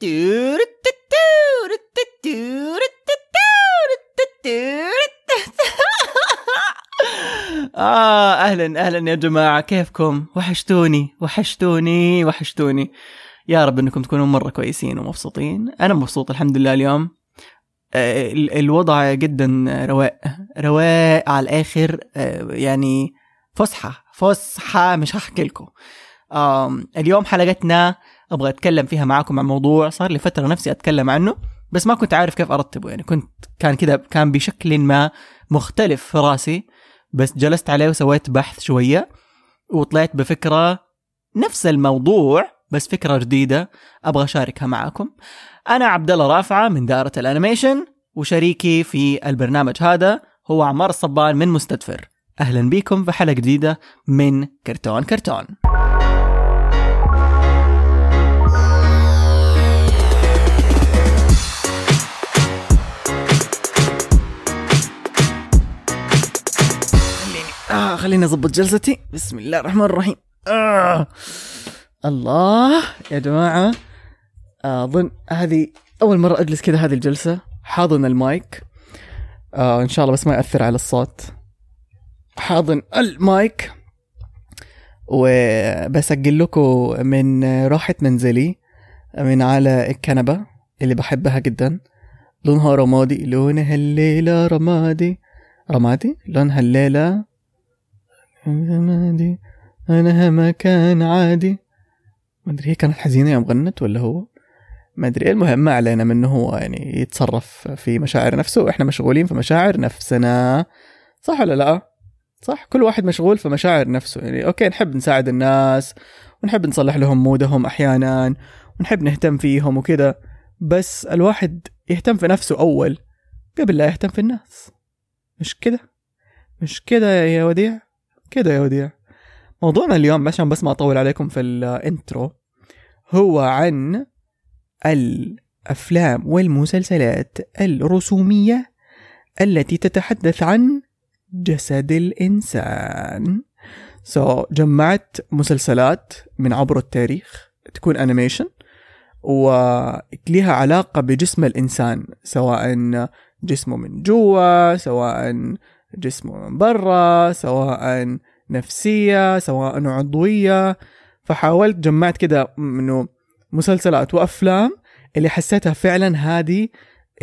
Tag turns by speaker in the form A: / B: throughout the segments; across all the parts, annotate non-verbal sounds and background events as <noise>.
A: <laughs> آه أهلا أهلا يا جماعة. كيفكم؟ وحشتوني وحشتوني وحشتوني. يا رب أنكم تكونوا مرة كويسين ومبسوطين. أنا مبسوط الحمد لله اليوم. آه، الوضع جدا رواق رواق على الآخر. آه، يعني فسحة فسحة مش هحكي لكم. اليوم حلقتنا أبغى أتكلم فيها معاكم عن موضوع صار لي فترة نفسي أتكلم عنه بس ما كنت عارف كيف أرتبه. يعني كنت كان كذا كان بشكل ما مختلف في راسي بس جلست عليه وسويت بحث شوية وطلعت بفكرة نفس الموضوع بس فكرة جديدة أبغى أشاركها معاكم. أنا عبد الله رافعة من دائرة الأنيميشن وشريكي في البرنامج هذا هو عمار الصبان من مستدفر. أهلا بكم في حلقة جديدة من كرتون كرتون. آه خليني أضبط جلستي. بسم الله الرحمن الرحيم. آه. الله يا جماعة. أظن هذه أول مرة أجلس كذا هذه الجلسة. حاضن المايك. آه إن شاء الله بس ما يأثر على الصوت. حاضن المايك. وبسجل لكم من راحة منزلي من على الكنبة اللي بحبها جدا. لونها رمادي. لونها الليلة رمادي. رمادي؟ لونها الليلة رمادي أنا مكان عادي. ما أدري هي كانت حزينة يوم غنت ولا هو؟ ما أدري المهم ما علينا منه هو يعني يتصرف في مشاعر نفسه. وإحنا مشغولين في مشاعر نفسنا. صح ولا لا؟ صح كل واحد مشغول في مشاعر نفسه. يعني okay نحب نساعد الناس ونحب نصلح لهم مودهم أحيانا ونحب نهتم فيهم وكذا بس الواحد يهتم في نفسه أول قبل لا يهتم في الناس. مش كده؟ مش كده يا وديع؟ كده يا وديع. موضوعنا اليوم عشان بس ما أطول عليكم في ال intro هو عن الأفلام والمسلسلات الرسومية التي تتحدث عن جسد الإنسان. so, جمعت مسلسلات من عبر التاريخ تكون animation ولها علاقة بجسم الإنسان سواء جسمه من جوا سواء جسمه من برا سواء نفسية سواء عضوية. فحاولت جمعت كده إنه مسلسلات وأفلام اللي حسيتها فعلا هذه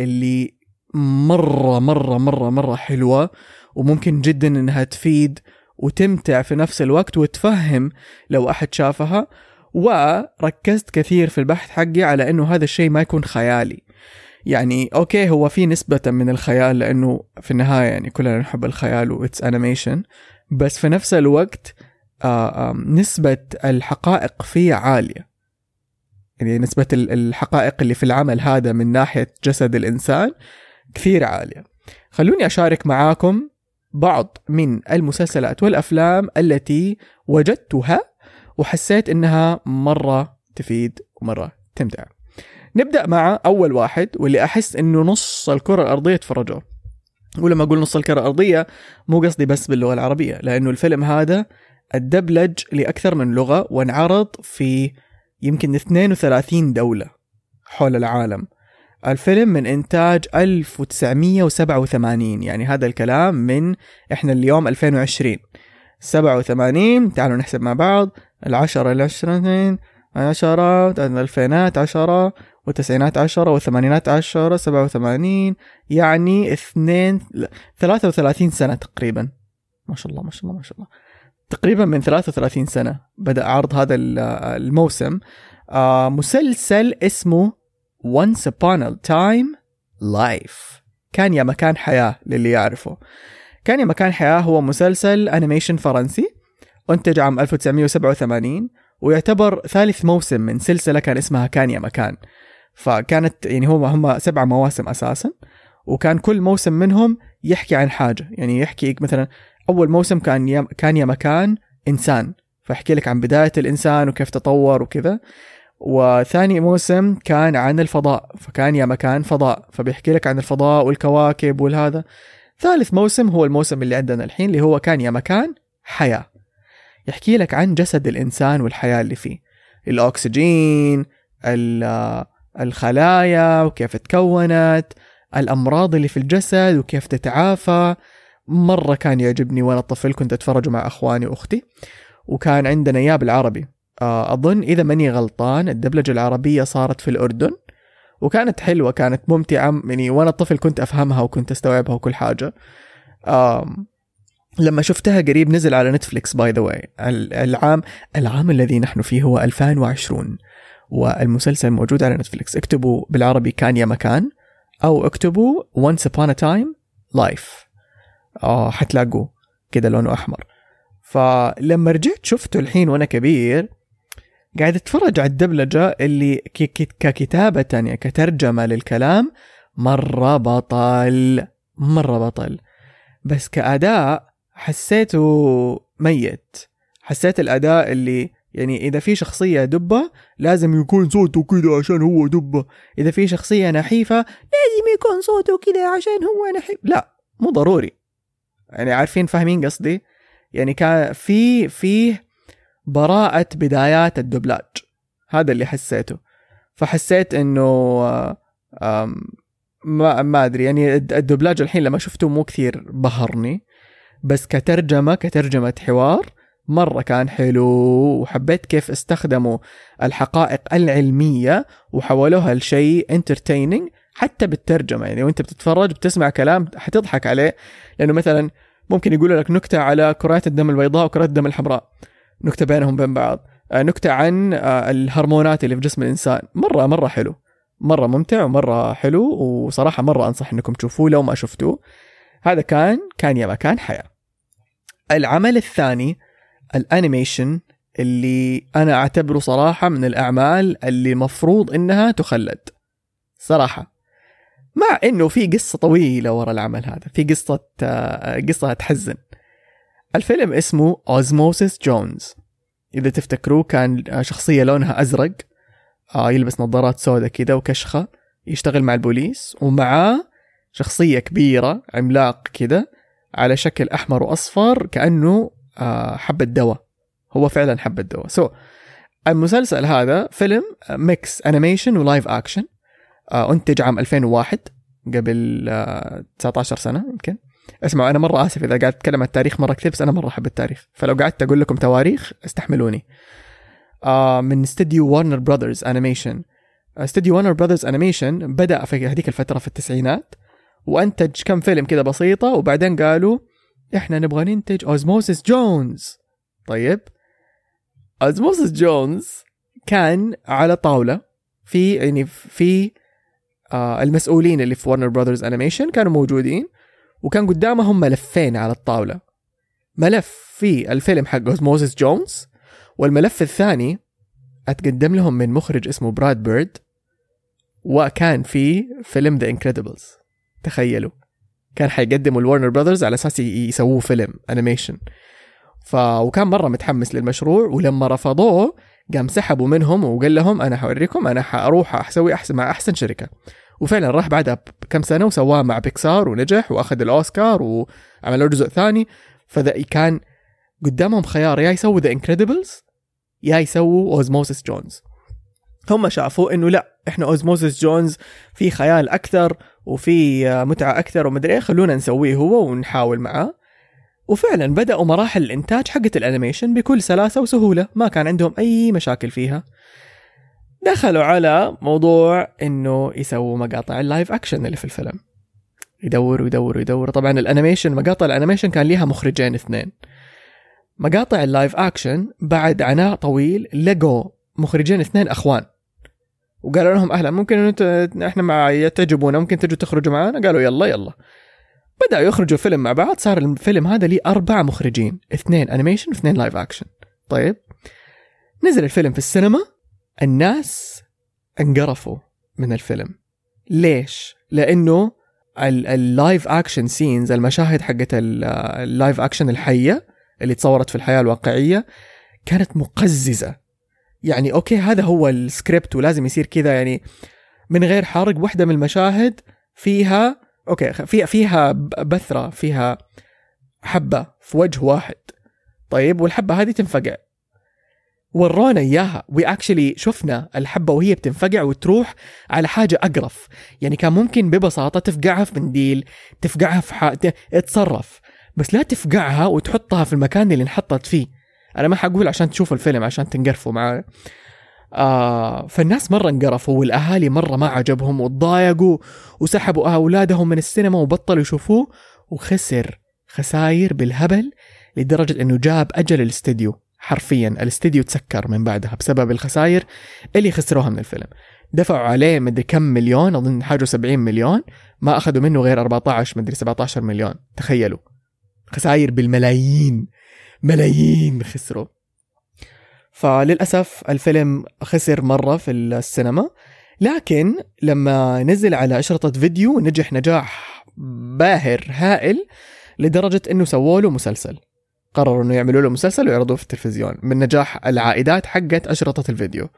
A: اللي مرة مرة مرة مرة حلوة وممكن جدا إنها تفيد وتمتع في نفس الوقت وتفهم لو أحد شافها. وركزت كثير في البحث حقي على إنه هذا الشيء ما يكون خيالي. يعني okay هو في نسبة من الخيال لأنه في النهاية يعني كلنا نحب الخيال what's animation بس في نفس الوقت آآ نسبة الحقائق فيه عالية يعني نسبة الحقائق اللي في العمل هذا من ناحية جسد الإنسان كثير عالية خلوني أشارك معاكم بعض من المسلسلات والأفلام التي وجدتها وحسيت إنها مرة تفيد ومرة تمتع. نبدأ مع أول واحد واللي أحس إنه نص الكرة الأرضية تفرجوه. ولما أقول نص الكرة الأرضية مو قصدي بس باللغة العربية لأنه الفيلم هذا الدبلج لأكثر من لغة وانعرض في يمكن 32 دولة حول العالم. الفيلم من إنتاج 1987 يعني هذا الكلام من إحنا اليوم 2020 87 تعالوا نحسب مع بعض العشرة العشرين عشرة الألفينات عشرة والتسعينات عشرة والثمانينات عشرة سبعة وثمانين يعني اثنين ثلاثة وثلاثين سنة تقريبا. ما شاء الله ما شاء الله ما شاء الله. تقريبا من 33 سنة بدأ عرض هذا الموسم. آه مسلسل اسمه Once Upon a Time Life. كان يا مكان حياة للي يعرفه. كان يا مكان حياة هو مسلسل أنيميشن فرنسي أنتج عام 1987 ويعتبر ثالث موسم من سلسلة كان اسمها كان يا مكان. فكانت يعني هم هم سبع مواسم أساسا وكان كل موسم منهم يحكي عن حاجة. يعني يحكي مثلا أول موسم كان يا كان يا مكان إنسان فيحكي لك عن بداية الإنسان وكيف تطور وكذا. وثاني موسم كان عن الفضاء فكان يا مكان فضاء فبيحكي لك عن الفضاء والكواكب والهذا. ثالث موسم هو الموسم اللي عندنا الحين اللي هو كان يا مكان حياة. يحكي لك عن جسد الإنسان والحياة اللي فيه. الأكسجين الخلايا وكيف تكونت الأمراض اللي في الجسد وكيف تتعافى. مرة كان يعجبني وأنا طفل كنت أتفرج مع أخواني وأختي وكان عندنا إياه بالعربي. آه، أظن إذا ماني غلطان الدبلجة العربية صارت في الأردن وكانت حلوة كانت ممتعة يعني وأنا طفل كنت أفهمها وكنت أستوعبها وكل حاجة. لما شفتها قريب نزل على نتفليكس by the way العام العام الذي نحن فيه هو 2020 والمسلسل موجود على نتفليكس. اكتبوا بالعربي كان يا مكان أو اكتبوا once upon a life. آه حتلاقوه كده لونه أحمر. فلما رجعت شفته الحين وأنا كبير قاعد أتفرج على الدبلجة اللي ككتابة يعني كترجمة للكلام مرة بطل مرة بطل. بس كأداء حسيته ميت. حسيت الأداء اللي يعني إذا في شخصية دبة لازم يكون صوته كده عشان هو دبة. إذا في شخصية نحيفة لازم يكون صوته كده عشان هو نحيف. لا مو ضروري. يعني عارفين فاهمين قصدي؟ يعني كان في فيه براءة بدايات الدبلاج. هذا اللي حسيته. فحسيت إنه ما ما أدري. يعني الدبلاج الحين لما شفته مو كثير بهرني. بس كترجمة كترجمة حوار مرة كان حلو وحبيت كيف استخدموا الحقائق العلمية وحولوها لشيء انترتيننج حتى بالترجمة. يعني وانت بتتفرج بتسمع كلام حتضحك عليه. لأنه مثلا ممكن يقولوا لك نكتة على كرات الدم البيضاء وكرات الدم الحمراء. نكتة بينهم بين بعض. آه، نكتة عن آه، الهرمونات اللي في جسم الإنسان. مرة مرة حلو. مرة ممتع ومرة حلو. وصراحة مرة أنصح أنكم تشوفوه لو ما شفتوه. هذا كان كان يا مكان حياة. العمل الثاني الانيميشن اللي أنا اعتبره صراحة من الاعمال اللي مفروض انها تخلد. صراحة. مع انه في قصة طويلة ورا العمل هذا. في قصة آه، قصة تحزن. الفيلم اسمه Osmosis Jones إذا تفتكروه كان شخصية لونها أزرق آه يلبس نظارات سوداء كذا وكشخة يشتغل مع البوليس ومعاه شخصية كبيرة عملاق كذا على شكل أحمر وأصفر كأنه آه، حبة دواء. هو فعلا حبة دواء. so, المسلسل هذا فيلم mix animation و live action أنتج عام 2001 قبل 19 آه، سنة يمكن. اسمعوا أنا مرة آسف إذا قاعد أتكلم عن التاريخ مرة كثير بس أنا مرة أحب التاريخ. فلو قعدت أقول لكم تواريخ استحملوني. آه من استديو Warner Brothers Animation استديو Warner Brothers Animation بدأ في هذيك الفترة في التسعينات وأنتج كم فيلم كذا بسيطة وبعدين قالوا إحنا نبغى ننتج Osmosis Jones. طيب؟ Osmosis Jones كان على طاولة في يعني في آه المسؤولين اللي في Warner Brothers Animation كانوا موجودين وكان قدامهم ملفين على الطاولة. ملف في الفيلم حق Osmosis Jones والملف الثاني أتقدم لهم من مخرج اسمه Brad Bird وكان في فيلم The Incredibles تخيلوا. كان حيقدموا ال Warner Brothers على أساس يسووه فيلم animation ف وكان مرة متحمس للمشروع ولما رفضوه قام سحبوا منهم وقال لهم أنا حوريكم أنا حأروح أسوي أحسن مع أحسن شركة. وفعلا راح بعدها بكم سنة وسواه مع بيكسار ونجح وأخذ الأوسكار وعملوا جزء ثاني. فذا كان قدامهم خيار يا يسووا The Incredibles يا يسووا Osmosis Jones هم شافوا إنه لا إحنا Osmosis Jones في خيال أكثر وفي متعة أكثر ومدري إيه خلونا نسويه هو ونحاول معاه. وفعلا بدأوا مراحل الإنتاج حقت ال animation بكل سلاسة وسهولة ما كان عندهم أي مشاكل فيها. دخلوا على موضوع إنه يسووا مقاطع ال live action اللي في الفيلم. يدوروا يدوروا يدوروا. طبعا ال animation مقاطع ال animation كان ليها مخرجين اثنين. مقاطع ال live action بعد عناء طويل لقوا مخرجين اثنين أخوان. وقالوا لهم أهلا ممكن إحنا مع تعجبونا ممكن تجوا تخرجوا معنا قالوا يلا يلا. بدأوا يخرجوا فيلم مع بعض صار الفيلم هذا لي أربع مخرجين اثنين أنيميشن واثنين live action طيب. نزل الفيلم في السينما الناس انقرفوا من الفيلم. ليش؟ لأنه ال live action scenes المشاهد حقت ال live action الحية اللي تصورت في الحياة الواقعية كانت مقززة. يعني okay هذا هو السكريبت ولازم يصير كذا يعني من غير حرق واحدة من المشاهد فيها okay فيها فيها بثرة فيها حبة في وجه واحد. طيب والحبة هذه تنفقع وورونا إياها. we actually شفنا الحبة وهي بتنفقع وتروح على حاجة أقرف. يعني كان ممكن ببساطة تفقعها في منديل تفقعها في حاجة اتصرف بس لا تفقعها وتحطها في المكان اللي انحطت فيه. أنا ما حقول عشان تشوفوا الفيلم عشان تنقرفوا معاه آه فالناس مرة انقرفوا والأهالي مرة ما عجبهم وتضايقوا وسحبوا أولادهم من السينما وبطلوا يشوفوه وخسر خساير بالهبل لدرجة أنه جاب أجل الاستديو. حرفيا الاستديو تسكر من بعدها بسبب الخسائر اللي خسروها من الفيلم. دفعوا عليه مدري كم مليون أظن حاجة 70 مليون. ما أخذوا منه غير 14 مدري 17 مليون. تخيلوا. خسائر بالملايين. ملايين خسروا. فللأسف الفيلم خسر مرة في السينما لكن لما نزل على اشرطه فيديو نجح نجاح باهر هائل لدرجة إنه سووا له مسلسل. قرروا إنه يعملوا له مسلسل ويعرضوه في التلفزيون من نجاح العائدات حقت اشرطه الفيديو.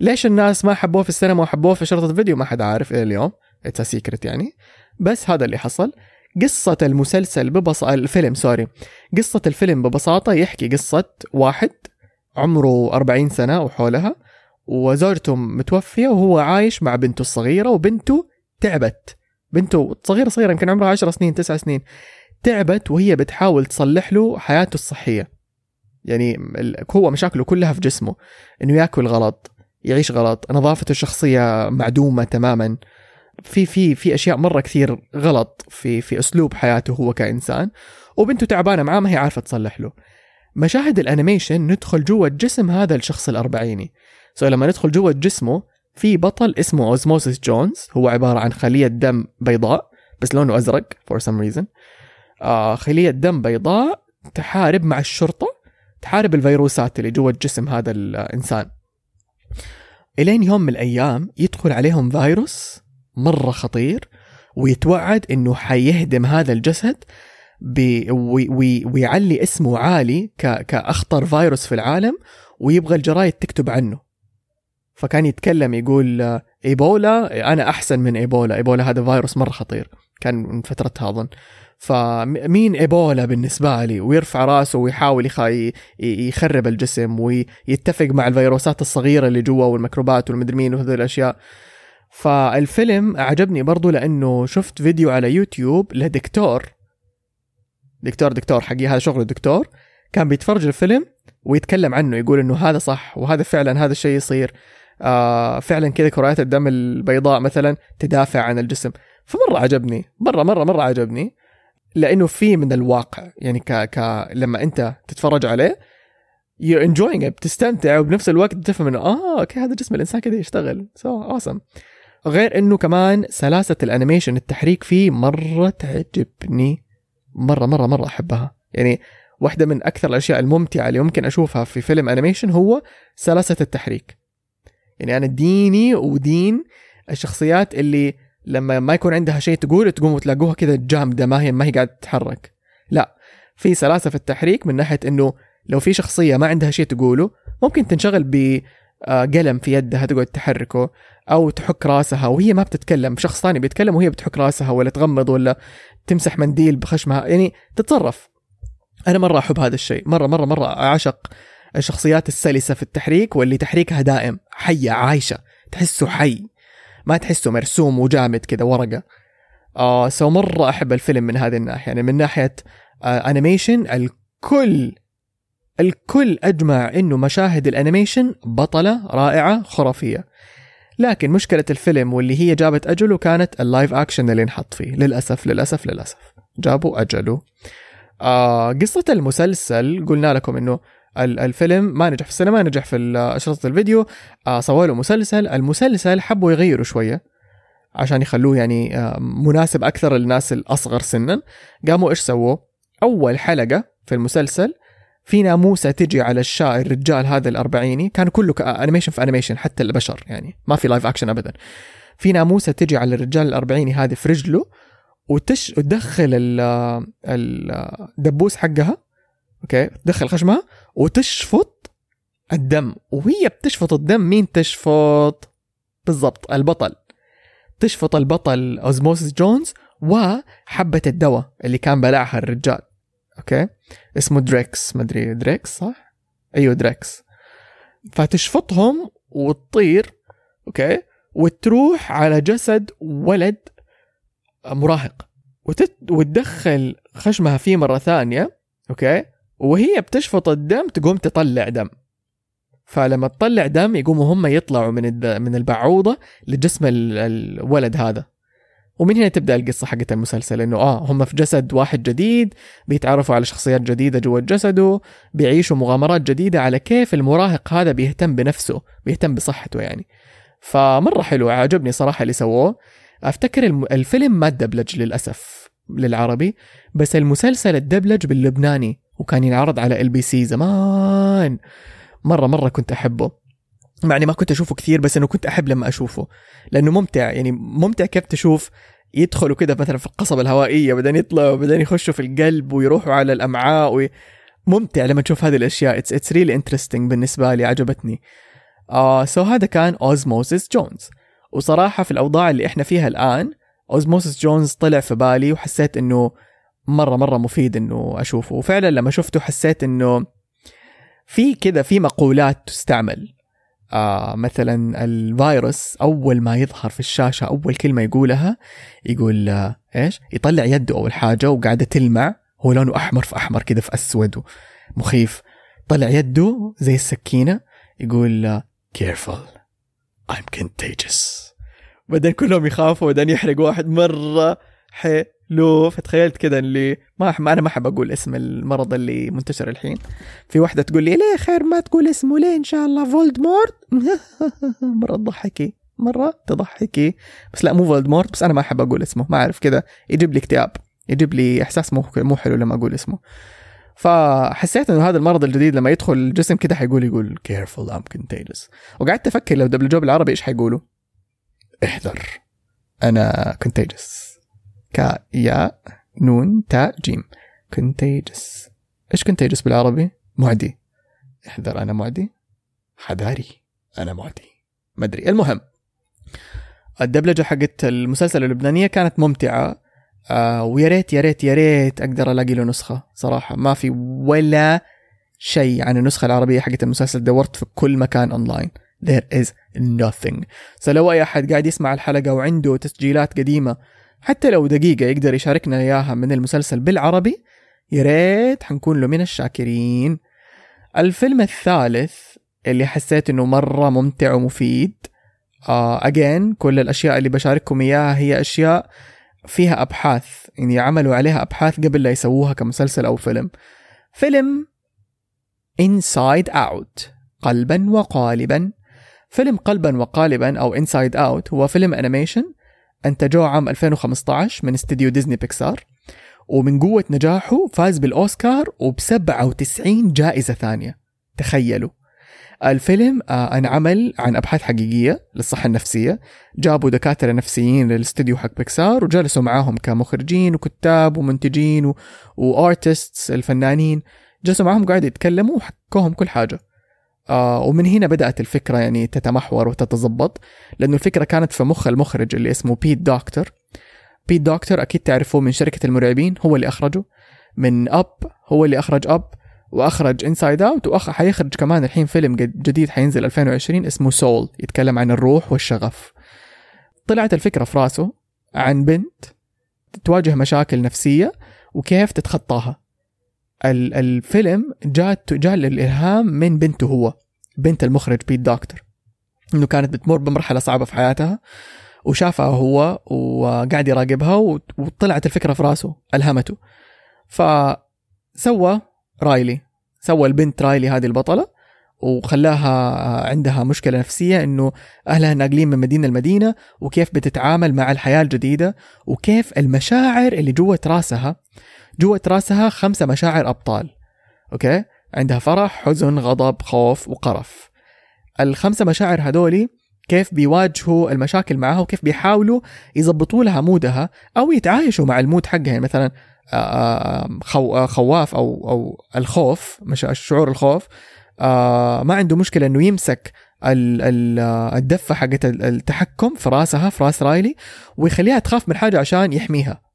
A: ليش الناس ما حبوه في السينما وحبوه في اشرطه الفيديو؟ ما حد عارف إلى اليوم. it's secret يعني. بس هذا اللي حصل. قصة المسلسل ببساطة الفيلم سوري. قصة الفيلم ببساطة يحكي قصة واحد عمره 40 سنة وحولها وزوجته متوفية وهو عايش مع بنته الصغيرة وبنته تعبت. بنته صغيرة صغيرة يمكن عمرها 10 سنين 9 سنين. تعبت وهي بتحاول تصلح له حياته الصحية. يعني هو مشاكله كلها في جسمه إنه ياكل غلط يعيش غلط نظافته الشخصية معدومة تماما. في في في أشياء مرة كثير غلط في في أسلوب حياته هو كإنسان وبنته تعبانة معاه ما هي عارفة تصلح له. مشاهد الأنيميشن ندخل جوا جسم هذا الشخص الأربعيني. so لما ندخل جوا جسمه في بطل اسمه أوزموسيس جونز هو عبارة عن خلية دم بيضاء بس لونه أزرق for some reason خلية دم بيضاء تحارب مع الشرطة تحارب الفيروسات اللي جوا الجسم هذا الإنسان. إلين يوم من الأيام يدخل عليهم فيروس مرة خطير ويتوعد إنه حيهدم هذا الجسد بي وي وي ويعلي اسمه عالي كأخطر فيروس في العالم ويبغى الجرايد تكتب عنه. فكان يتكلم يقول إيبولا أنا أحسن من إيبولا إيبولا هذا فيروس مرة خطير. كان من فترتها أظن. فمين إيبولا بالنسبة لي؟ ويرفع راسه ويحاول يخرب الجسم ويتفق مع الفيروسات الصغيرة اللي جوا والميكروبات والمدري مين وهذه الأشياء. فالفيلم عجبني برضو لأنه شفت فيديو على يوتيوب لدكتور. دكتور دكتور حقي هذا شغله دكتور كان بيتفرج الفيلم ويتكلم عنه يقول إنه هذا صح وهذا فعلا هذا الشيء يصير. آه فعلا كذا كريات الدم البيضاء مثلا تدافع عن الجسم. فمرة عجبني مرة مرة مرة عجبني. لأنه في من الواقع يعني ك, ك لما أنت تتفرج عليه you're enjoying it بتستمتع وبنفس الوقت تفهم إنه آه okay هذا جسم الإنسان كذا يشتغل. so so awesome. غير إنه كمان سلاسة الأنيميشن التحريك فيه مرة تعجبني. مرة مرة مرة أحبها. يعني واحدة من أكثر الأشياء الممتعة اللي ممكن أشوفها في فيلم أنيميشن هو سلاسة التحريك. يعني أنا ديني ودين الشخصيات اللي لما ما يكون عندها شيء تقول تقوم وتلاقوها كذا جامدة ما هي ما هي قاعدة تتحرك. لا في سلاسة في التحريك من ناحية إنه لو في شخصية ما عندها شيء تقوله ممكن تنشغل بقلم في يدها تقعد تحركه أو تحك راسها وهي ما بتتكلم شخص ثاني بيتكلم وهي بتحك راسها ولا تغمض ولا تمسح منديل بخشمها يعني تتصرف. أنا مرة أحب هذا الشيء مرة مرة مرة أعشق الشخصيات السلسة في التحريك واللي تحريكها دائم حية عايشة تحسه حي ما تحسه مرسوم وجامد كذا ورقة. آه so مرة أحب الفيلم من هذه الناحية يعني من ناحية آه انيميشن الكل الكل أجمع إنه مشاهد الأنيميشن بطلة رائعة خرافية. لكن مشكلة الفيلم واللي هي جابت أجله كانت ال live action اللي انحط فيه. للأسف للأسف للأسف. جابوا أجله. آه قصة المسلسل قلنا لكم إنه الفيلم ما نجح في السينما نجح في أشرطة الفيديو. آه سووا له مسلسل. المسلسل حبوا يغيروا شوية عشان يخلوه يعني آه مناسب أكثر للناس الأصغر سنا. قاموا إيش سووا؟ أول حلقة في المسلسل في ناموسه تجي على الشا الرجال هذا الأربعيني؟ كان كله انيميشن في انيميشن حتى البشر يعني. ما في live action ابدا. في ناموسه تجي على الرجال الأربعيني هذه في رجله وتش وتدخل الدبوس حقها okay؟ تدخل خشمها وتشفط الدم. وهي بتشفط الدم مين تشفط؟ بالضبط البطل. تشفط البطل أوزموسيس جونز وحبة الدواء اللي كان بلعها الرجال. okay. اسمه دريكس ما ادري دريكس صح؟ أيوه دريكس. فتشفطهم وتطير okay وتروح على جسد ولد مراهق. وتت... وتدخل خشمها فيه مرة ثانية أوكي وهي بتشفط الدم تقوم تطلع دم. فلما تطلع دم يقوموا هم يطلعوا من الد... من البعوضة لجسم ال... الولد هذا. ومن هنا تبدأ القصة حقت المسلسل إنه آه هم في جسد واحد جديد بيتعرفوا على شخصيات جديدة جوا جسده بيعيشوا مغامرات جديدة على كيف المراهق هذا بيهتم بنفسه بيهتم بصحته يعني. فمرة حلو عجبني صراحة اللي سووه. أفتكر. الفيلم ما تدبلج للأسف للعربي بس المسلسل اتدبلج باللبناني وكان ينعرض على LBC زمان. مرة مرة كنت أحبه. مع إني ما كنت أشوفه كثير بس إنه كنت أحب لما أشوفه لأنه ممتع يعني ممتع كيف تشوف يدخلوا كده مثلا في القصبة الهوائية بعدين يطلعوا بعدين يخشوا في القلب ويروحوا على الأمعاء وي... ممتع لما تشوف هذه الأشياء. it's it's really interesting بالنسبة لي عجبتني. آه so هذا كان اوزموسيس جونز وصراحة في الأوضاع اللي إحنا فيها الآن اوزموسيس جونز طلع في بالي وحسيت إنه مرة مرة مفيد إنه أشوفه. وفعلا لما شفته حسيت إنه في كذا في مقولات تستعمل. آه مثلا الفيروس أول ما يظهر في الشاشة أول كلمة يقولها يقول آه إيش؟ يطلع يده أول حاجة وقاعدة تلمع هو لونه أحمر في أحمر كذا في أسود مخيف طلع يده زي السكينة يقول آه careful. I'm contagious. بعدين كلهم يخافوا بعدين يحرق واحد مرة. حلو. فتخيلت كذا اللي ما أنا ما أحب أقول اسم المرض اللي منتشر الحين. في واحدة تقول لي ليه خير ما تقول اسمه؟ ليه إن شاء الله فولدمورت؟ <laughs> مرة تضحكي. مرة تضحكي. بس لا مو فولدمورت بس أنا ما أحب أقول اسمه. ما أعرف كذا يجيب لي اكتئاب. يجيب لي إحساس مو مو حلو لما أقول اسمه. فحسيت إنه هذا المرض الجديد لما يدخل الجسم كده حيقول يقول careful I'm contagious. وقعدت أفكر لو دبلجوه بالعربي إيش حيقولوا؟ احذر. أنا contagious. كا يا نون تاء جيم. contagious. إيش contagious بالعربي؟ معدي. أحذر أنا معدي. حذاري أنا معدي. ما أدري. المهم الدبلجة حقت المسلسل اللبنانية كانت ممتعة. آه ويا ريت يا ريت يا ريت أقدر ألاقي له نسخة صراحة. ما في ولا شيء عن النسخة العربية حقت المسلسل دورت في كل مكان online there is nothing. فلو أي أحد قاعد يسمع الحلقة وعنده تسجيلات قديمة. حتى لو دقيقة يقدر يشاركنا إياها من المسلسل بالعربي يا ريت حنكون له من الشاكرين. الفيلم الثالث اللي حسيت إنه مرة ممتع ومفيد again uh, كل الأشياء اللي بشارككم إياها هي أشياء فيها أبحاث يعني عملوا عليها أبحاث قبل لا يسووها كمسلسل أو فيلم. فيلم Inside Out قلبا وقالبا. فيلم قلبا وقالبا أو Inside Out هو فيلم animation انتجوه عام 2015 من استديو ديزني بيكسار ومن قوة نجاحه فاز بالأوسكار وب 97 جائزة ثانية. تخيلوا. الفيلم آه انعمل عن أبحاث حقيقية للصحة النفسية. جابوا دكاترة نفسيين للاستديو حق بيكسار وجلسوا معاهم كمخرجين وكتاب ومنتجين. وارتستس الفنانين. جلسوا معاهم قاعدوا يتكلموا وحكوهم كل حاجة. آه ومن هنا بدأت الفكرة يعني تتمحور وتتظبط لأنه الفكرة كانت في مخ المخرج اللي اسمه بيت دكتور بيت دكتور أكيد تعرفوه من شركة المرعبين هو اللي أخرجه. من Up هو اللي أخرج Up وأخرج Inside Out واخ حيخرج كمان الحين فيلم جديد حينزل 2020 اسمه Soul يتكلم عن الروح والشغف. طلعت الفكرة في راسه عن بنت تواجه مشاكل نفسية وكيف تتخطاها. الفيلم جات جاء الالهام من بنته هو بنت المخرج بيت دكتور إنه كانت بتمر بمرحلة صعبة في حياتها وشافها هو وقاعد يراقبها وطلعت الفكرة في راسه ألهمته. فسوى رايلي سوى البنت رايلي هذه البطلة وخلاها عندها مشكلة نفسية إنه أهلها ناقلين من مدينة لمدينة وكيف بتتعامل مع الحياة الجديدة وكيف المشاعر اللي جوة راسها جوة راسها خمسه مشاعر أبطال. أوكي؟ عندها فرح حزن غضب خوف وقرف. الخمسه مشاعر هذولي كيف بيواجهوا المشاكل معها وكيف بيحاولوا يظبطوا لها مودها أو يتعايشوا مع المود حقها. يعني مثلا خواف أو أو الخوف مش شعور الخوف ما عنده مشكلة إنه يمسك الدفة حقت التحكم في راسها في راس رايلي ويخليها تخاف من حاجة عشان يحميها.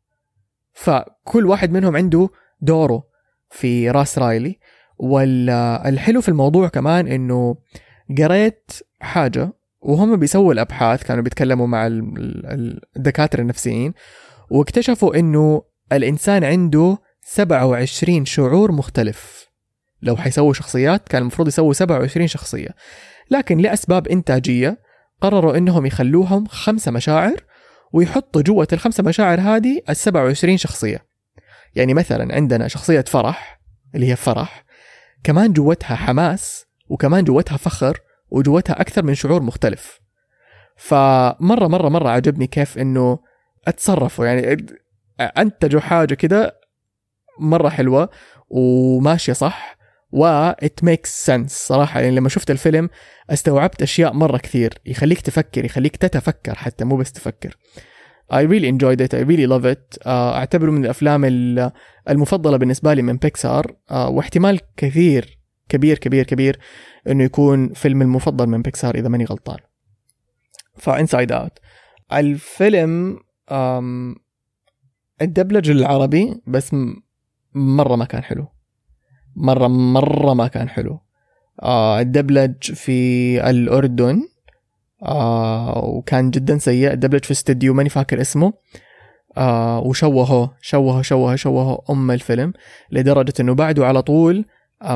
A: فكل واحد منهم عنده دوره في راس رايلي. والحلو في الموضوع كمان إنه قريت حاجة وهم بيسووا الأبحاث كانوا بيتكلموا مع الدكاترة النفسيين واكتشفوا إنه الإنسان عنده 27 شعور مختلف. لو حيسووا شخصيات كان المفروض يسووا 27 شخصية. لكن لأسباب إنتاجية قرروا إنهم يخلوهم خمسة مشاعر ويحطوا جوة الخمسة مشاعر هذه ال 27 شخصية. يعني مثلا عندنا شخصية فرح اللي هي فرح كمان جوتها حماس وكمان جوتها فخر وجوتها أكثر من شعور مختلف. فمرة مرة مرة عجبني كيف إنه أتصرفوا. يعني أنتجوا حاجة كده مرة حلوة وماشية صح و it makes sense. صراحة يعني لما شفت الفيلم استوعبت أشياء مرة كثير. يخليك تفكر يخليك تتفكر حتى مو بس تفكر. I really enjoyed it. I really love it. uh, أعتبره من الأفلام المفضلة بالنسبة لي من بيكسار uh, واحتمال كثير كبير كبير كبير إنه يكون فيلم المفضل من بيكسار إذا ماني غلطان. ف Inside Out الفيلم um, الدبلج العربي بس مرة ما كان حلو. مرة مرة ما كان حلو. آه الدبلج في الأردن آه وكان جدا سيء. الدبلج في استديو ماني فاكر اسمه. آه وشوهوا شوهوا شوهوا شوهوا أم الفيلم لدرجة أنه بعده على طول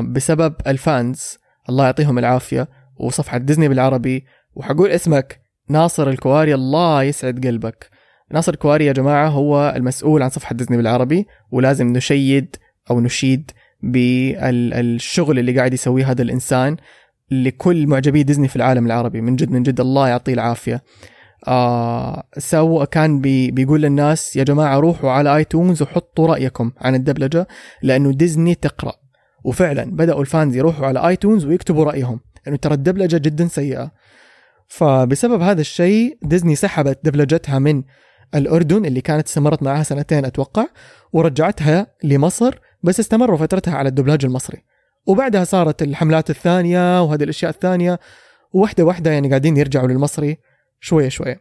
A: بسبب ال fans. الله يعطيهم العافية. وصفحة ديزني بالعربي. وحأقول اسمك ناصر الكواري. الله يسعد قلبك. ناصر الكواري يا جماعة هو المسؤول عن صفحة ديزني بالعربي ولازم نشيد أو نشيد بالشغل اللي قاعد يسويه هذا الإنسان لكل معجبي ديزني في العالم العربي من جد من جد الله يعطيه العافية. آه سوى كان بي بيقول للناس يا جماعة روحوا على iTunes وحطوا رأيكم عن الدبلجة لأنه ديزني تقرأ. وفعلا بدأوا ال fans يروحوا على iTunes ويكتبوا رأيهم انه ترى الدبلجة جدا سيئة. فبسبب هذا الشيء ديزني سحبت دبلجتها من الأردن اللي كانت استمرت معها سنتين أتوقع ورجعتها لمصر بس استمروا فترتها على الدبلاج المصري. وبعدها صارت الحملات الثانية وهذه الأشياء الثانية وواحدة واحدة يعني قاعدين يرجعوا للمصري شوية شوية.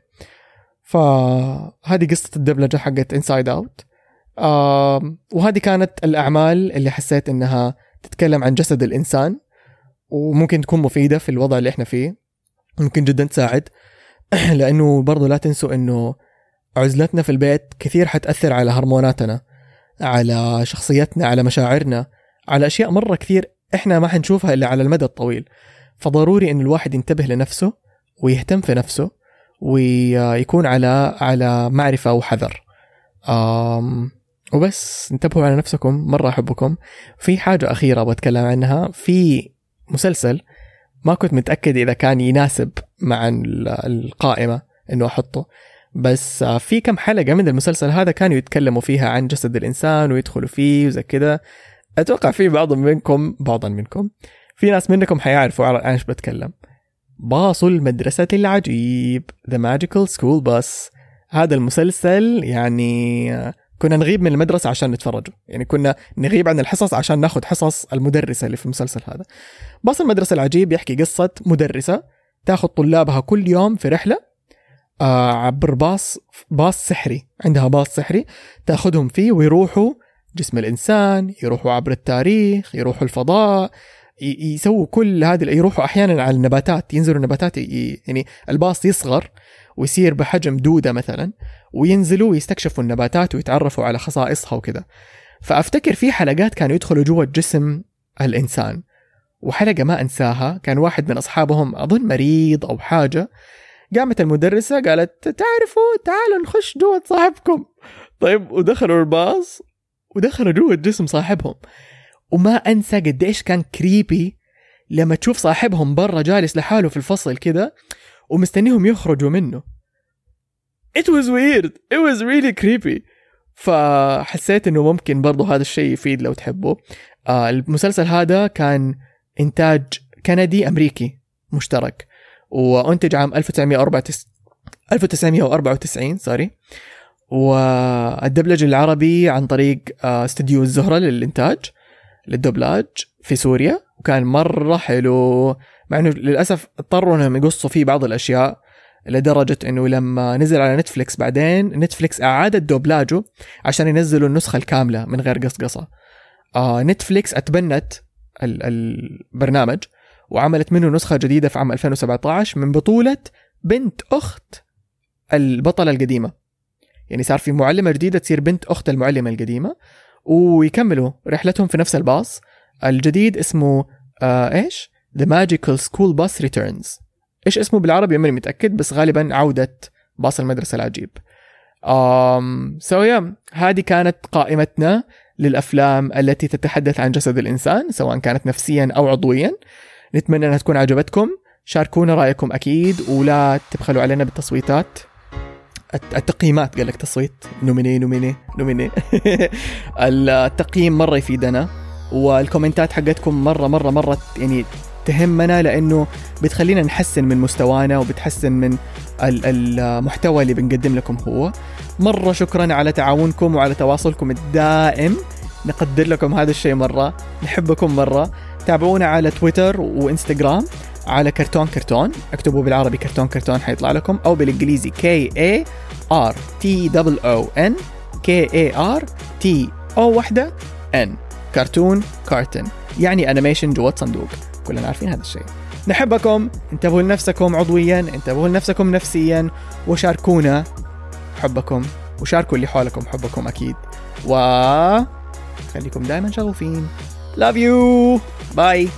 A: فهذه قصة الدبلجة حقت Inside Out وهذه كانت الأعمال اللي حسيت إنها تتكلم عن جسد الإنسان وممكن تكون مفيدة في الوضع اللي إحنا فيه ممكن جدا تساعد. <clears throat> لأنه برضو لا تنسوا إنه عزلتنا في البيت كثير حتأثر على هرموناتنا. على شخصيتنا على مشاعرنا على أشياء مرة كثير إحنا ما حنشوفها إلا على المدى الطويل. فضروري إن الواحد ينتبه لنفسه ويهتم في نفسه ويكون على على معرفة وحذر. أم وبس انتبهوا على نفسكم مرة أحبكم. في حاجة أخيرة بتكلم عنها. في مسلسل ما كنت متأكد إذا كان يناسب مع القائمة إنه أحطه. بس في كم حلقة من المسلسل هذا كانوا يتكلموا فيها عن جسد الإنسان ويدخلوا فيه وزي كذا أتوقع في بعض منكم بعضا منكم في ناس منكم حيعرفوا عن إيش بتكلم. باص المدرسة العجيب The Magical School Bus. هذا المسلسل يعني كنا نغيب من المدرسة عشان نتفرجه يعني كنا نغيب عن الحصص عشان ناخذ حصص المدرسة اللي في المسلسل هذا. باص المدرسة العجيب يحكي قصة مدرسة تاخذ طلابها كل يوم في رحلة. آه، عبر باص باص سحري عندها باص سحري تأخذهم فيه ويروحوا جسم الإنسان يروحوا عبر التاريخ يروحوا الفضاء يسووا كل هذه يروحوا أحيانا على النباتات ينزلوا النباتات يعني الباص يصغر ويصير بحجم دودة مثلا وينزلوا ويستكشفوا النباتات ويتعرفوا على خصائصها وكذا. فأفتكر في حلقات كانوا يدخلوا جوا جسم الإنسان وحلقة ما أنساها كان واحد من أصحابهم أظن مريض أو حاجة قامت المدرسة قالت تعرفوا تعالوا نخش جوة صاحبكم. طيب ودخلوا الباص ودخلوا جوة جسم صاحبهم. وما أنسى قديش كان كريبي لما تشوف صاحبهم برا جالس لحاله في الفصل كذا ومستنيهم يخرجوا منه. It was weird. It was really creepy. فحسيت إنه ممكن برضو هذا الشيء يفيد لو تحبوا آه المسلسل هذا كان إنتاج كندي أمريكي مشترك. وأنتج عام 1994 1994 sorry والدبلج العربي عن طريق آه، استديو الزهرة للإنتاج للدبلاج في سوريا وكان مرة حلو. مع إنه للأسف اضطروا إنهم يقصوا فيه بعض الأشياء لدرجة إنه لما نزل على نتفليكس بعدين نتفليكس أعادت دوبلاجه عشان ينزلوا النسخة الكاملة من غير قصقصة. آه نتفليكس أتبنت البرنامج وعملت منه نسخة جديدة في عام 2017 من بطولة بنت أخت البطلة القديمة. يعني صار في معلمة جديدة تصير بنت أخت المعلمة القديمة ويكملوا رحلتهم في نفس الباص. الجديد اسمه آه إيش؟ The Magical School Bus Returns. إيش اسمه بالعربي؟ ماني متأكد بس غالبا عودة باص المدرسة العجيب. so yeah, هذه كانت قائمتنا للأفلام التي تتحدث عن جسد الإنسان سواء كانت نفسيا أو عضويا. نتمنى أنها تكون عجبتكم. شاركونا رأيكم أكيد ولا تبخلوا علينا بالتصويتات. التقييمات قال لك تصويت. no meaning no meaning no meaning. <laughs> التقييم مرة يفيدنا وال commentات حقتكم مرة مرة مرة يعني تهمنا لأنه بتخلينا نحسن من مستوانا وبتحسن من المحتوى اللي بنقدم لكم هو. مرة شكرا على تعاونكم وعلى تواصلكم الدائم. نقدر لكم هذا الشيء مرة نحبكم مرة. تابعونا على تويتر وإنستغرام على كرتون كرتون اكتبوا بالعربي كرتون كرتون حيطلع لكم أو بالإنجليزي K A R T O N K A R T O وحده N كرتون كارتون يعني animation جوات صندوق كلنا عارفين هذا الشيء. نحبكم انتبهوا لنفسكم عضويا انتبهوا لنفسكم نفسيا وشاركونا حبكم وشاركوا اللي حولكم حبكم أكيد. و خليكم دائما شغوفين. Love you! باي